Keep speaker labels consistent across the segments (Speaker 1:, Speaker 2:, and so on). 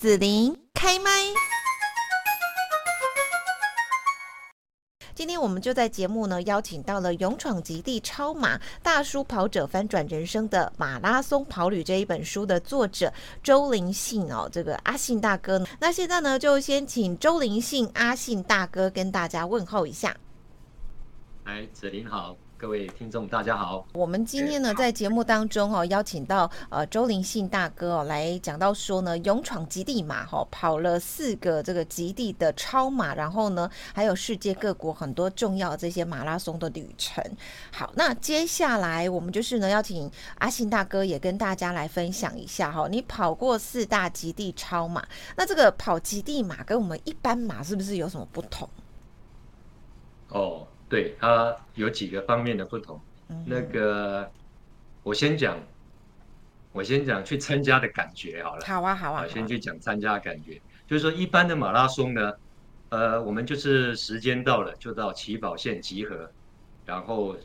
Speaker 1: 子琳开麦。今天我们就在节目呢邀请到了《勇闯极地超马大叔跑者翻转人生的马拉松跑旅》这一本书的作者周林信哦，这个阿信大哥。那现在呢，就先请周林信阿信大哥跟大家问候一下。
Speaker 2: 哎，子琳好。各位听众，大家好。
Speaker 1: 我们今天呢，在节目当中哦，邀请到呃周林信大哥哦，来讲到说呢，勇闯极地马哈，跑了四个这个极地的超马，然后呢，还有世界各国很多重要这些马拉松的旅程。好，那接下来我们就是呢，邀请阿信大哥也跟大家来分享一下哈，你跑过四大极地超马，那这个跑极地马跟我们一般马是不是有什么不同？
Speaker 2: 哦。对，它有几个方面的不同。嗯、那个，我先讲，我先讲去参加的感觉好了。
Speaker 1: 好啊，好啊。
Speaker 2: 先去讲参加的感觉，就是说一般的马拉松呢，呃，我们就是时间到了就到起跑线集合，然后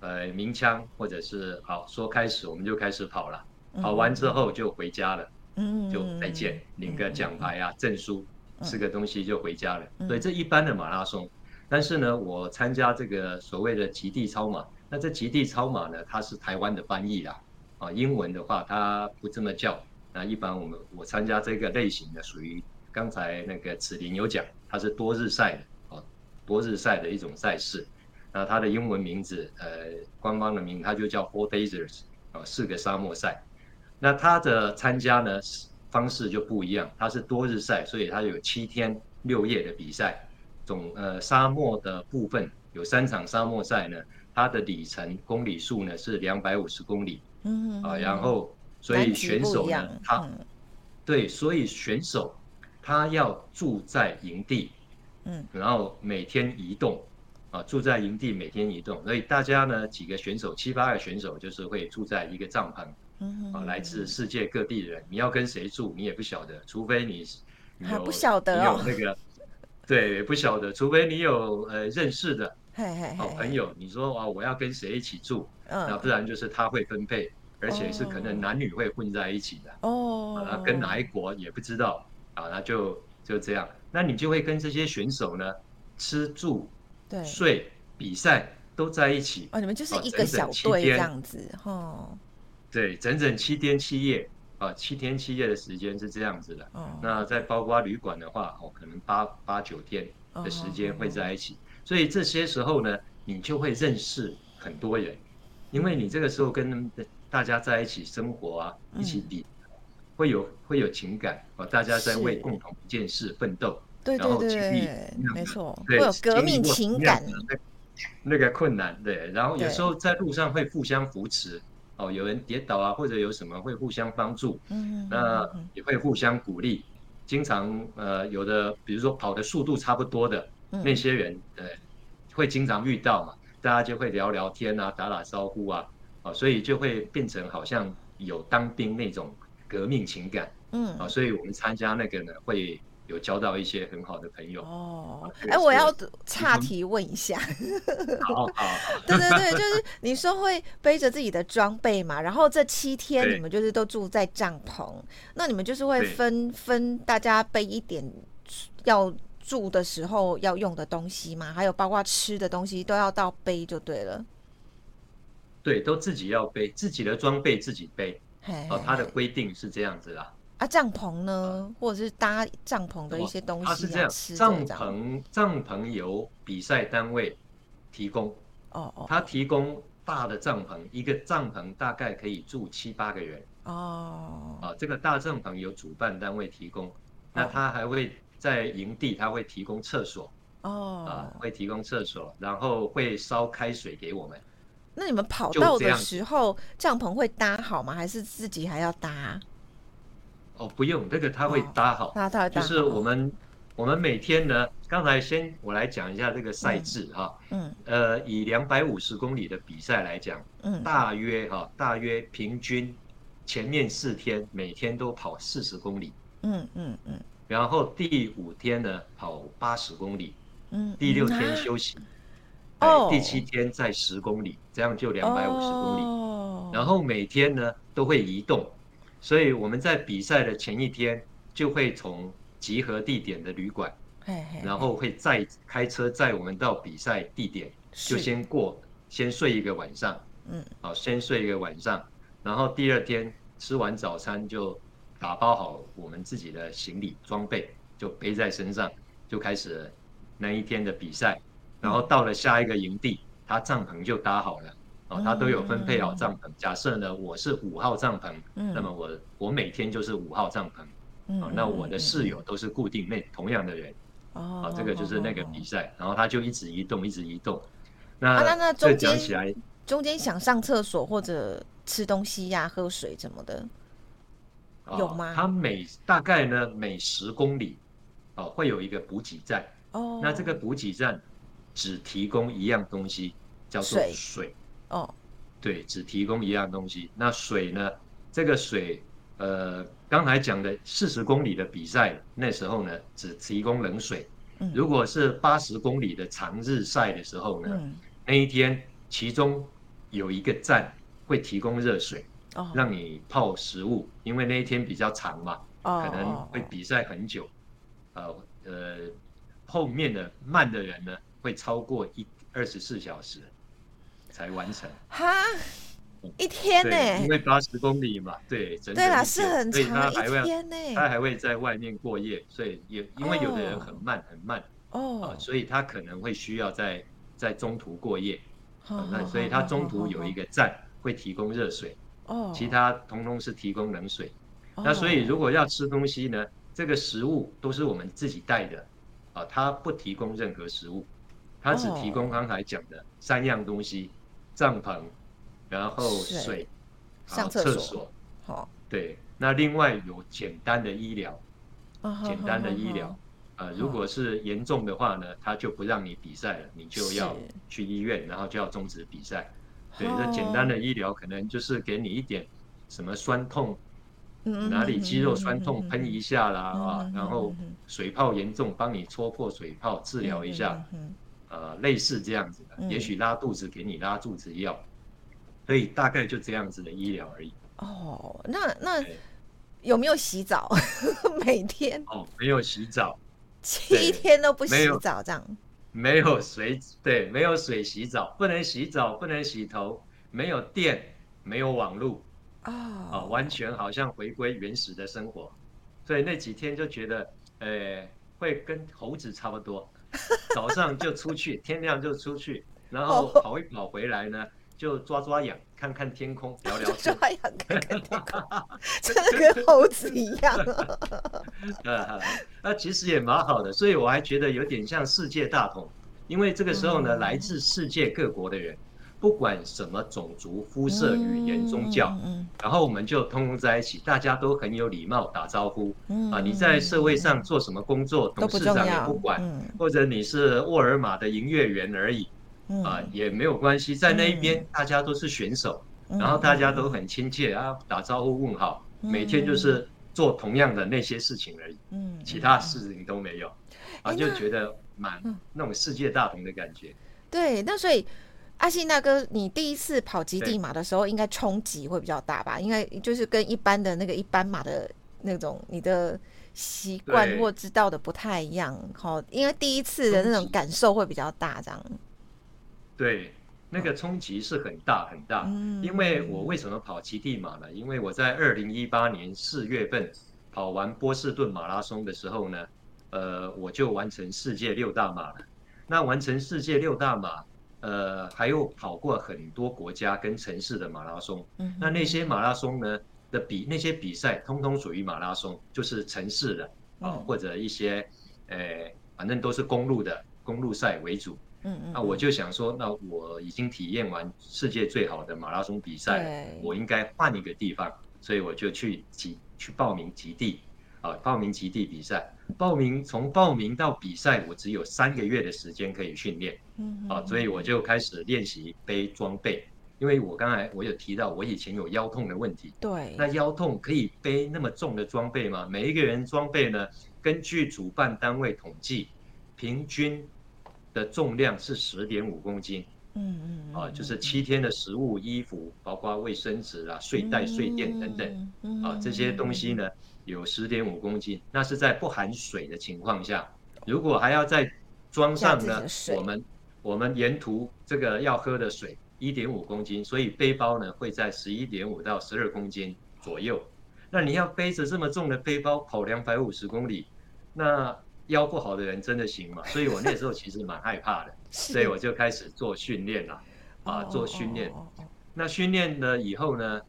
Speaker 2: 呃鸣枪或者是好说开始，我们就开始跑了。跑完之后就回家了，嗯，就再见，领个奖牌啊、证书，吃个东西就回家了。所以这一般的马拉松。但是呢，我参加这个所谓的极地超马，那这极地超马呢，它是台湾的翻译啦，啊，英文的话它不这么叫。那一般我们我参加这个类型的，属于刚才那个子林有讲，它是多日赛的，啊，多日赛的一种赛事。那它的英文名字，呃，官方的名它就叫 Four Days，啊，四个沙漠赛。那它的参加呢方式就不一样，它是多日赛，所以它有七天六夜的比赛。总呃沙漠的部分有三场沙漠赛呢，它的里程公里数呢是两百五十公里，嗯啊，然后所以选手呢他、嗯、对，所以选手他要住在营地，嗯，然后每天移动，啊，住在营地每天移动，所以大家呢几个选手七八个选手就是会住在一个帐篷，嗯啊，来自世界各地的人，你要跟谁住你也不晓得，除非你，你有
Speaker 1: 还不晓得哦，
Speaker 2: 那个。对，不晓得，除非你有呃认识的好朋友，你说啊，我要跟谁一起住，那不然就是他会分配，而且是可能男女会混在一起的哦，啊，跟哪一国也不知道啊，那就就这样，那你就会跟这些选手呢吃住对。睡比赛都在一起
Speaker 1: 哦，你们就是一个小队这样子哦，
Speaker 2: 对，整整七天七夜。啊，七天七夜的时间是这样子的。哦。那再包括旅馆的话，哦，可能八八九天的时间会在一起。哦。所以这些时候呢，你就会认识很多人，因为你这个时候跟大家在一起生活啊，一起比，会有会有情感哦，大家在为共同一件事奋斗，
Speaker 1: 对对对，
Speaker 2: 然后经历，
Speaker 1: 没错，会有革命情感，
Speaker 2: 那个困难，对，然后有时候在路上会互相扶持。哦，有人跌倒啊，或者有什么会互相帮助，嗯，那也会互相鼓励。经常呃，有的比如说跑的速度差不多的那些人，呃，会经常遇到嘛，大家就会聊聊天啊，打打招呼啊，啊，所以就会变成好像有当兵那种革命情感，嗯，啊，所以我们参加那个呢会。有交到一些很好的朋友。哦，
Speaker 1: 哎，我要岔题问一下，
Speaker 2: 好好，
Speaker 1: 对对对，就是你说会背着自己的装备嘛，然后这七天你们就是都住在帐篷，那你们就是会分分大家背一点要住的时候要用的东西吗？还有包括吃的东西都要到背就对了，
Speaker 2: 对，都自己要背自己的装备自己背，哦，他的规定是这样子啦。
Speaker 1: 啊，帐篷呢，或者是搭帐篷的一些东西，它
Speaker 2: 是这样，帐篷帐篷由比赛单位提供。哦哦，他提供大的帐篷，一个帐篷大概可以住七八个人。哦，啊，这个大帐篷由主办单位提供，那他还会在营地，他会提供厕所。哦，啊，会提供厕所，然后会烧开水给我们。
Speaker 1: 那你们跑道的时候，帐篷会搭好吗？还是自己还要搭？
Speaker 2: 哦，不用，这个他会搭好，就是我们我们每天呢，刚才先我来讲一下这个赛制哈，嗯，呃，以两百五十公里的比赛来讲，嗯，大约哈，大约平均前面四天每天都跑四十公里，嗯嗯嗯，然后第五天呢跑八十公里，嗯，第六天休息，哦，第七天再十公里，这样就两百五十公里，然后每天呢都会移动。所以我们在比赛的前一天就会从集合地点的旅
Speaker 1: 馆，
Speaker 2: 然后会再开车载我们到比赛地点，就先过，先睡一个晚上，
Speaker 1: 嗯，
Speaker 2: 好，先睡一个晚上，然后第二天吃完早餐就打包好我们自己的行李装备，就背在身上，就开始那一天的比赛，然后到了下一个营地，他帐篷就搭好了。哦，他都有分配好帐篷。假设呢，我是五号帐篷，嗯、那么我我每天就是五号帐篷。嗯、哦，那我的室友都是固定那同样的人。哦，哦，这个就是那个比赛，哦、然后他就一直移动，一直移动。那、啊、那那中间讲起来，
Speaker 1: 中间想上厕所或者吃东西呀、啊、喝水什么的，有吗？
Speaker 2: 他每大概呢每十公里，哦，会有一个补给站。哦，那这个补给站只提供一样东西，叫做水。水
Speaker 1: 哦，
Speaker 2: 对，只提供一样东西。那水呢？这个水，呃，刚才讲的四十公里的比赛，那时候呢，只提供冷水。嗯、如果是八十公里的长日赛的时候呢，嗯、那一天其中有一个站会提供热水，哦、让你泡食物，因为那一天比较长嘛，哦、可能会比赛很久。呃呃，后面的慢的人呢，会超过一二十四小时。才完成
Speaker 1: 哈，一天呢？
Speaker 2: 因为八十公里嘛，对，整整
Speaker 1: 对啦，是很长
Speaker 2: 一天呢。他还会在外面过夜，所以也因为有的人很慢很慢哦，所以他可能会需要在在中途过夜。那所以他中途有一个站会提供热水哦，其他通通是提供冷水。那所以如果要吃东西呢，这个食物都是我们自己带的啊，他不提供任何食物，他只提供刚才讲的三样东西。帐篷，然后水，
Speaker 1: 上厕所。好，
Speaker 2: 对，那另外有简单的医疗，简单的医疗。呃，如果是严重的话呢，他就不让你比赛了，你就要去医院，然后就要终止比赛。对，那简单的医疗可能就是给你一点什么酸痛，哪里肌肉酸痛喷一下啦啊，然后水泡严重，帮你戳破水泡治疗一下。呃，类似这样子的，也许拉肚子给你拉肚子药，所以大概就这样子的医疗而已。
Speaker 1: 哦，那那有没有洗澡？每天？
Speaker 2: 哦，没有洗澡，
Speaker 1: 七天都不洗澡这样？
Speaker 2: 没有水，对，没有水洗澡，不能洗澡，不能洗头，没有电，没有网路，哦，完全好像回归原始的生活，所以那几天就觉得，呃，会跟猴子差不多。早上就出去，天亮就出去，然后跑一跑回来呢，就抓抓痒，看看天空，聊聊天。抓痒看看天空，
Speaker 1: 真的跟猴子一样
Speaker 2: 啊。那其实也蛮好的，所以我还觉得有点像世界大同，因为这个时候呢，来自世界各国的人。不管什么种族、肤色、语言、宗教，然后我们就通通在一起，大家都很有礼貌，打招呼。啊，你在社会上做什么工作，董事长也不管，或者你是沃尔玛的营业员而已，啊，也没有关系。在那一边，大家都是选手，然后大家都很亲切啊，打招呼问好，每天就是做同样的那些事情而已，其他事情都没有，啊，就觉得蛮那种世界大同的感觉。
Speaker 1: 对，那所以。阿信大哥，你第一次跑极地马的时候，应该冲击会比较大吧？应该就是跟一般的那个一般马的那种你的习惯或知道的不太一样，好，因为第一次的那种感受会比较大，这样。
Speaker 2: 对，那个冲击是很大很大。嗯因为我为什么跑极地马呢？因为我在二零一八年四月份跑完波士顿马拉松的时候呢，呃，我就完成世界六大马了。那完成世界六大马。呃，还有跑过很多国家跟城市的马拉松，嗯、那那些马拉松呢的比那些比赛，通通属于马拉松，就是城市的啊，嗯、或者一些，呃，反正都是公路的公路赛为主。嗯嗯。那我就想说，那我已经体验完世界最好的马拉松比赛，我应该换一个地方，所以我就去极去报名极地。啊，报名极地比赛，报名从报名到比赛，我只有三个月的时间可以训练。嗯，啊，所以我就开始练习背装备，因为我刚才我有提到，我以前有腰痛的问题。对。那腰痛可以背那么重的装备吗？每一个人装备呢，根据主办单位统计，平均的重量是十点五公斤。嗯嗯。啊，就是七天的食物、衣服，包括卫生纸啊、睡袋、睡垫等等。啊，这些东西呢。有十点五公斤，那是在不含水的情况下。如果还要再装上呢，我们我们沿途这个要喝的水一点五公斤，所以背包呢会在十一点五到十二公斤左右。那你要背着这么重的背包跑两百五十公里，那腰不好的人真的行吗？所以我那时候其实蛮害怕的，所以我就开始做训练了，啊，做训练。那训练了以后呢，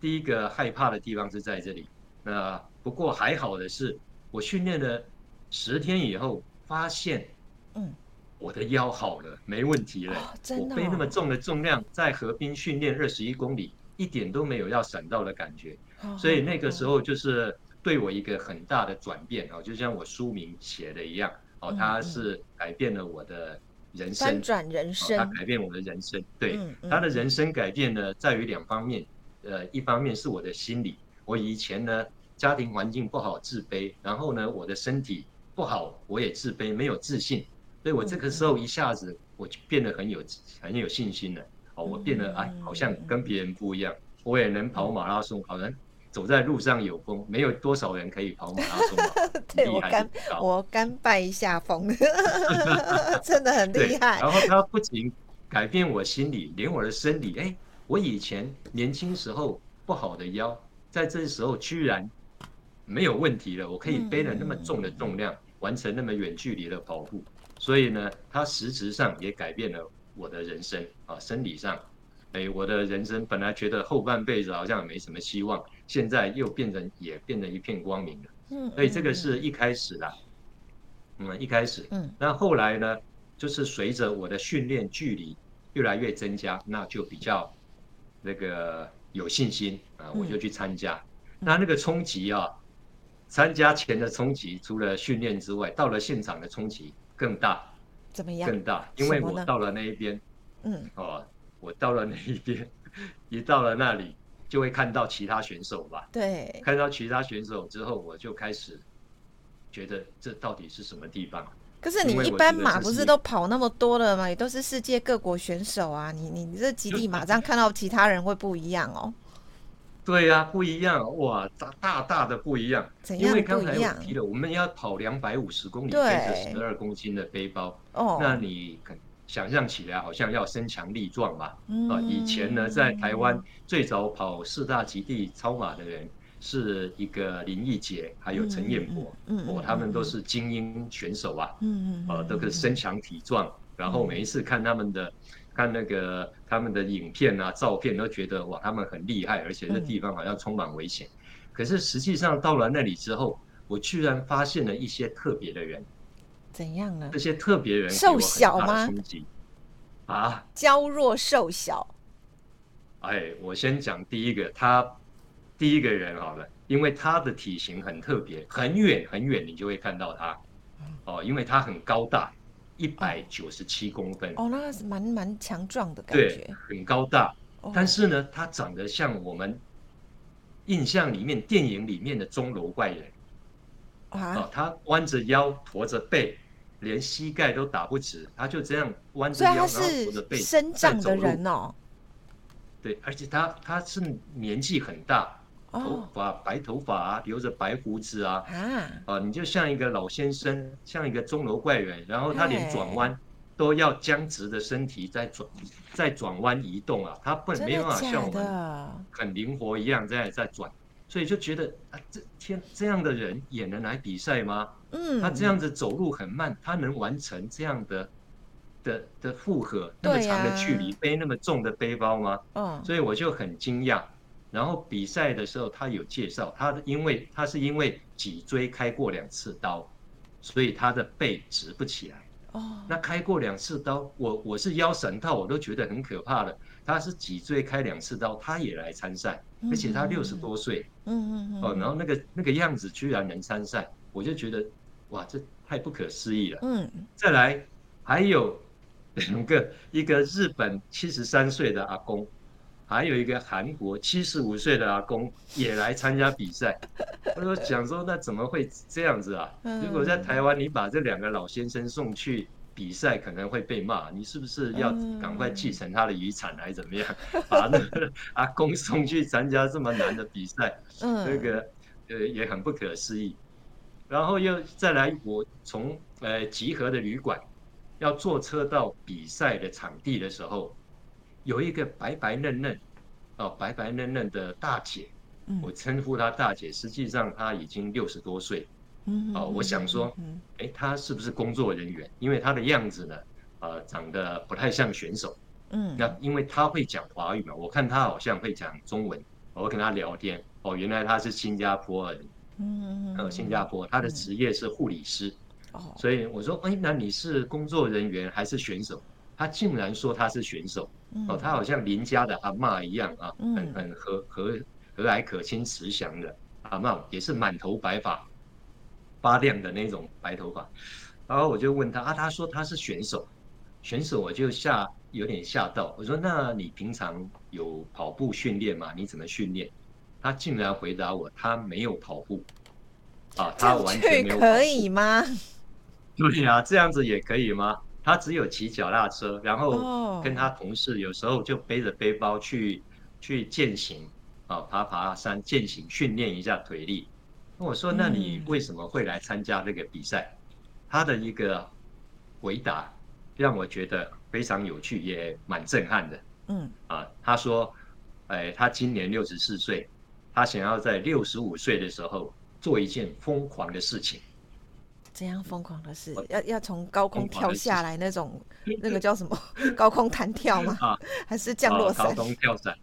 Speaker 2: 第一个害怕的地方是在这里。那不过还好的是，我训练了十天以后，发现，嗯，我的腰好了，没问题了。我背那么重的重量，在河滨训练二十一公里，一点都没有要闪到的感觉。所以那个时候就是对我一个很大的转变啊，就像我书名写的一样，哦，它是改变了我的人生，
Speaker 1: 翻转人生，
Speaker 2: 它改变我的人生。对，它的人生改变呢，在于两方面，呃，一方面是我的心理，我以前呢家庭环境不好，自卑，然后呢我的身体不好，我也自卑，没有自信，所以我这个时候一下子我就变得很有很有信心了，哦，我变得哎，好像跟别人不一样，我也能跑马拉松，好像。走在路上有风，没有多少人可以跑马拉松。
Speaker 1: 对，我甘我甘拜下风，真的很厉害。
Speaker 2: 然后他不仅改变我心理，连我的生理，哎，我以前年轻时候不好的腰，在这时候居然没有问题了。我可以背了那么重的重量，完成那么远距离的跑步。所以呢，他实质上也改变了我的人生啊，生理上。哎，我的人生本来觉得后半辈子好像没什么希望，现在又变成也变成一片光明了。嗯，所以这个是一开始啦。嗯，一开始。嗯，那后来呢，就是随着我的训练距离越来越增加，那就比较那个有信心啊，我就去参加。那那个冲击啊，参加前的冲击，除了训练之外，到了现场的冲击更大。
Speaker 1: 怎么样？
Speaker 2: 更大，因为我到了那一边。嗯。哦。我到了那一边，一到了那里，就会看到其他选手吧。
Speaker 1: 对，
Speaker 2: 看到其他选手之后，我就开始觉得这到底是什么地方？
Speaker 1: 可是你一般马不是都跑那么多了吗？也都是世界各国选手啊。你你这极地马这样看到其他人会不一样哦。
Speaker 2: 对呀、啊，不一样哇，大大大的不一
Speaker 1: 样。
Speaker 2: 因为刚才我提了，我们要跑两百五十公里，背着十二公斤的背包。哦，那你肯。想象起来好像要身强力壮嘛，啊，以前呢，在台湾最早跑四大极地超马的人是一个林义杰，还有陈彦博，哦，他们都是精英选手啊，呃，都是身强体壮，然后每一次看他们的，看那个他们的影片啊、照片，都觉得哇，他们很厉害，而且那地方好像充满危险。可是实际上到了那里之后，我居然发现了一些特别的人。
Speaker 1: 怎样呢？
Speaker 2: 这些特别人
Speaker 1: 瘦小吗？
Speaker 2: 啊，
Speaker 1: 娇弱瘦小。
Speaker 2: 哎，我先讲第一个，他第一个人好了，因为他的体型很特别，很远很远你就会看到他。哦，因为他很高大，一百九十七公分。
Speaker 1: 哦，那是蛮蛮强壮的感觉。
Speaker 2: 对，很高大。但是呢，他长得像我们印象里面电影里面的钟楼怪人。啊，他弯着腰，驼着背。连膝盖都打不直，他就这样弯着腰，然后驼着背
Speaker 1: 身障的人哦。
Speaker 2: 对，而且他他是年纪很大，头发白头发啊，留着白胡子啊，啊，你就像一个老先生，像一个钟楼怪人。然后他连转弯都要僵直的身体在转，在转弯移动啊，他不没办法像我们很灵活一样在在转，所以就觉得啊，这天这样的人也能来比赛吗？嗯，他这样子走路很慢，他能完成这样的的的负荷那么长的距离，背那么重的背包吗？嗯，所以我就很惊讶。然后比赛的时候，他有介绍，他因为他是因为脊椎开过两次刀，所以他的背直不起来。哦，那开过两次刀，我我是腰闪套我都觉得很可怕的。他是脊椎开两次刀，他也来参赛，而且他六十多岁。嗯嗯嗯。哦，然后那个那个样子居然能参赛，我就觉得。哇，这太不可思议了！嗯，再来还有 两个，一个日本七十三岁的阿公，还有一个韩国七十五岁的阿公也来参加比赛。我说想说，那怎么会这样子啊？如果在台湾，你把这两个老先生送去比赛，可能会被骂。你是不是要赶快继承他的遗产，还是怎么样？把那个阿公送去参加这么难的比赛？嗯，那个。呃也很不可思议。然后又再来，我从呃集合的旅馆要坐车到比赛的场地的时候，有一个白白嫩嫩哦白白嫩嫩的大姐，我称呼她大姐，实际上她已经六十多岁。哦，我想说，哎，她是不是工作人员？因为她的样子呢，呃，长得不太像选手。嗯，那因为她会讲华语嘛，我看她好像会讲中文。我跟她聊天，哦，原来她是新加坡人。嗯，呃，新加坡，他的职业是护理师，哦，所以我说，哎，那你是工作人员还是选手？他竟然说他是选手，哦，他好像邻家的阿嬷一样啊，很很和和和蔼可亲、慈祥的阿嬷，也是满头白发，发亮的那种白头发。然后我就问他啊，他说他是选手，选手我就吓有点吓到，我说那你平常有跑步训练吗？你怎么训练？他竟然回答我，他没有跑步，啊，他完全没有。
Speaker 1: 可以吗？
Speaker 2: 对呀，这样子也可以吗？他只有骑脚踏车，然后跟他同事有时候就背着背包去去践行，啊，爬爬山践行，训练一下腿力。那我说，那你为什么会来参加这个比赛？他的一个回答让我觉得非常有趣，也蛮震撼的。嗯，啊，他说，哎，他今年六十四岁。他想要在六十五岁的时候做一件疯狂的事情。
Speaker 1: 怎样疯狂的事？要要从高空跳下来那种，那个叫什么？高空弹跳吗？啊，还是降落伞？
Speaker 2: 高空跳伞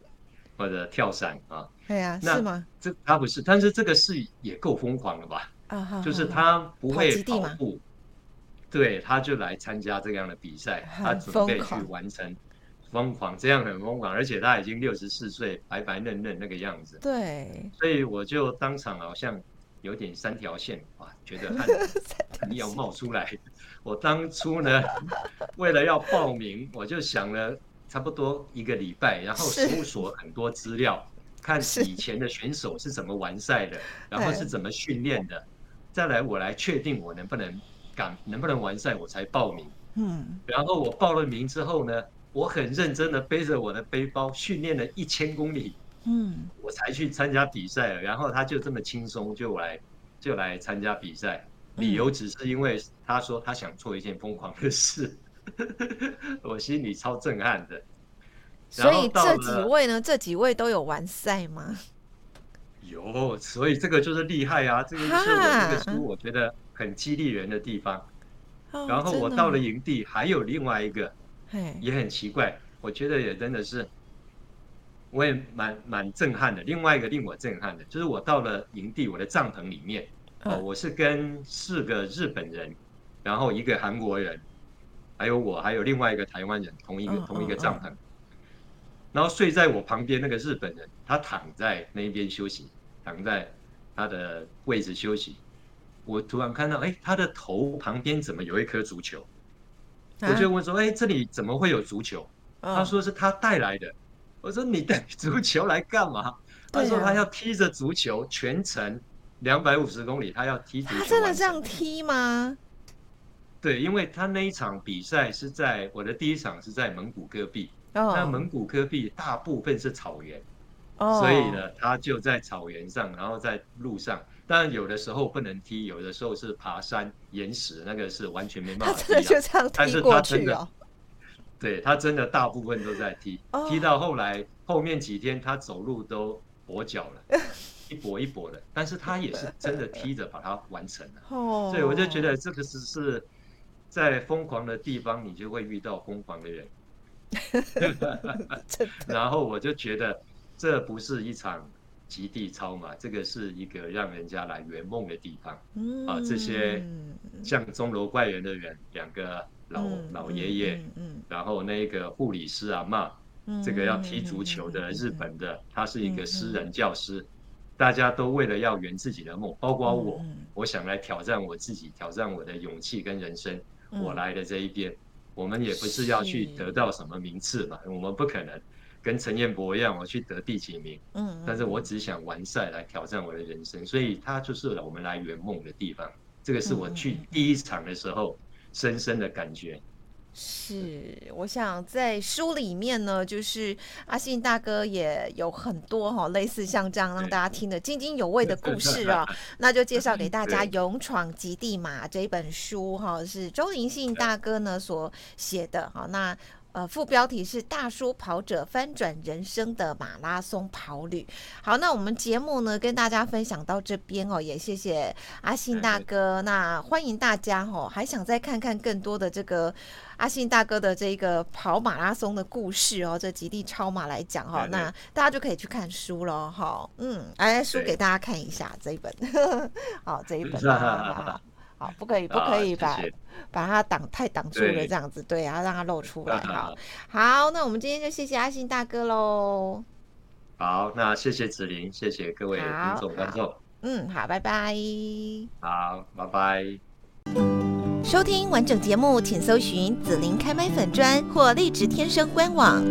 Speaker 2: 或者跳伞啊？
Speaker 1: 对呀，是吗？
Speaker 2: 这他不是，但是这个事也够疯狂了吧？啊，就是他不会跑步，对，他就来参加这样的比赛，他准备去完成。疯狂，这样很疯狂，而且他已经六十四岁，白白嫩嫩那个样子。
Speaker 1: 对，
Speaker 2: 所以我就当场好像有点三条线，哇，觉得汗很要冒出来。我当初呢，为了要报名，我就想了差不多一个礼拜，然后搜索很多资料，看以前的选手是怎么完赛的，然后是怎么训练的，再来我来确定我能不能敢能不能完赛，我才报名。嗯，然后我报了名之后呢，我很认真的背着我的背包训练了一千公里，嗯，我才去参加比赛。然后他就这么轻松就来就来参加比赛，理由只是因为他说他想做一件疯狂的事，我心里超震撼的。
Speaker 1: 所以这几位呢？这几位都有完赛吗？
Speaker 2: 有，所以这个就是厉害啊！这个就是我这个书我觉得很激励人的地方。然后我到了营地，还有另外一个。也很奇怪，我觉得也真的是，我也蛮蛮震撼的。另外一个令我震撼的，就是我到了营地，我的帐篷里面，哦，我是跟四个日本人，然后一个韩国人，还有我，还有另外一个台湾人，同一个同一个帐篷，然后睡在我旁边那个日本人，他躺在那边休息，躺在他的位置休息，我突然看到，哎，他的头旁边怎么有一颗足球？我就问说：“哎，这里怎么会有足球？”他说：“是他带来的。”我说：“你带足球来干嘛？”他说：“他要踢着足球全程两百五十公里，他要踢足球。”他
Speaker 1: 真的这样踢吗？
Speaker 2: 对，因为他那一场比赛是在我的第一场是在蒙古戈壁，那蒙古戈壁大部分是草原，所以呢，他就在草原上，然后在路上。但有的时候不能踢，有的时候是爬山岩石，那个是完全没办法踢。他真的就这样踢过去哦。对，他真的大部分都在踢，踢到后来后面几天他走路都跛脚了，一跛一跛的。但是他也是真的踢着把它完成了。哦。所以我就觉得这个是是在疯狂的地方，你就会遇到疯狂的人。然后我就觉得这不是一场。极地超马，这个是一个让人家来圆梦的地方。嗯、啊，这些像钟楼怪人的人，两个老、嗯、老爷爷，嗯然后那个护理师阿妈，嗯、这个要踢足球的日本的，嗯、他是一个私人教师。嗯、大家都为了要圆自己的梦，包括我，嗯、我想来挑战我自己，挑战我的勇气跟人生。嗯、我来的这一边，我们也不是要去得到什么名次嘛，我们不可能。跟陈彦博一样，我去得第几名？嗯，但是我只想完赛来挑战我的人生，所以他就是我们来圆梦的地方。这个是我去第一场的时候深深的感觉。
Speaker 1: 是，我想在书里面呢，就是阿信大哥也有很多哈、哦，类似像这样让大家听得津津有味的故事啊、哦，那就介绍给大家《勇闯极地马》这一本书哈、哦，是周林信大哥呢所写的哈，那。呃，副标题是“大叔跑者翻转人生的马拉松跑旅”。好，那我们节目呢，跟大家分享到这边哦，也谢谢阿信大哥。那欢迎大家哦，还想再看看更多的这个阿信大哥的这个跑马拉松的故事哦，这极地超马来讲哈、哦，那大家就可以去看书喽哈。嗯，来书给大家看一下这一本，好，这一本。好，不可以，不可以把、把它挡太挡住了，这样子，对，然后让它露出来。好，好，那我们今天就谢谢阿信大哥喽。
Speaker 2: 好，那谢谢子琳，谢谢各位听众观众。
Speaker 1: 嗯，好，拜拜。
Speaker 2: 好，拜拜。
Speaker 1: 收听完整节目，请搜寻紫琳开麦粉砖或荔枝天生官网。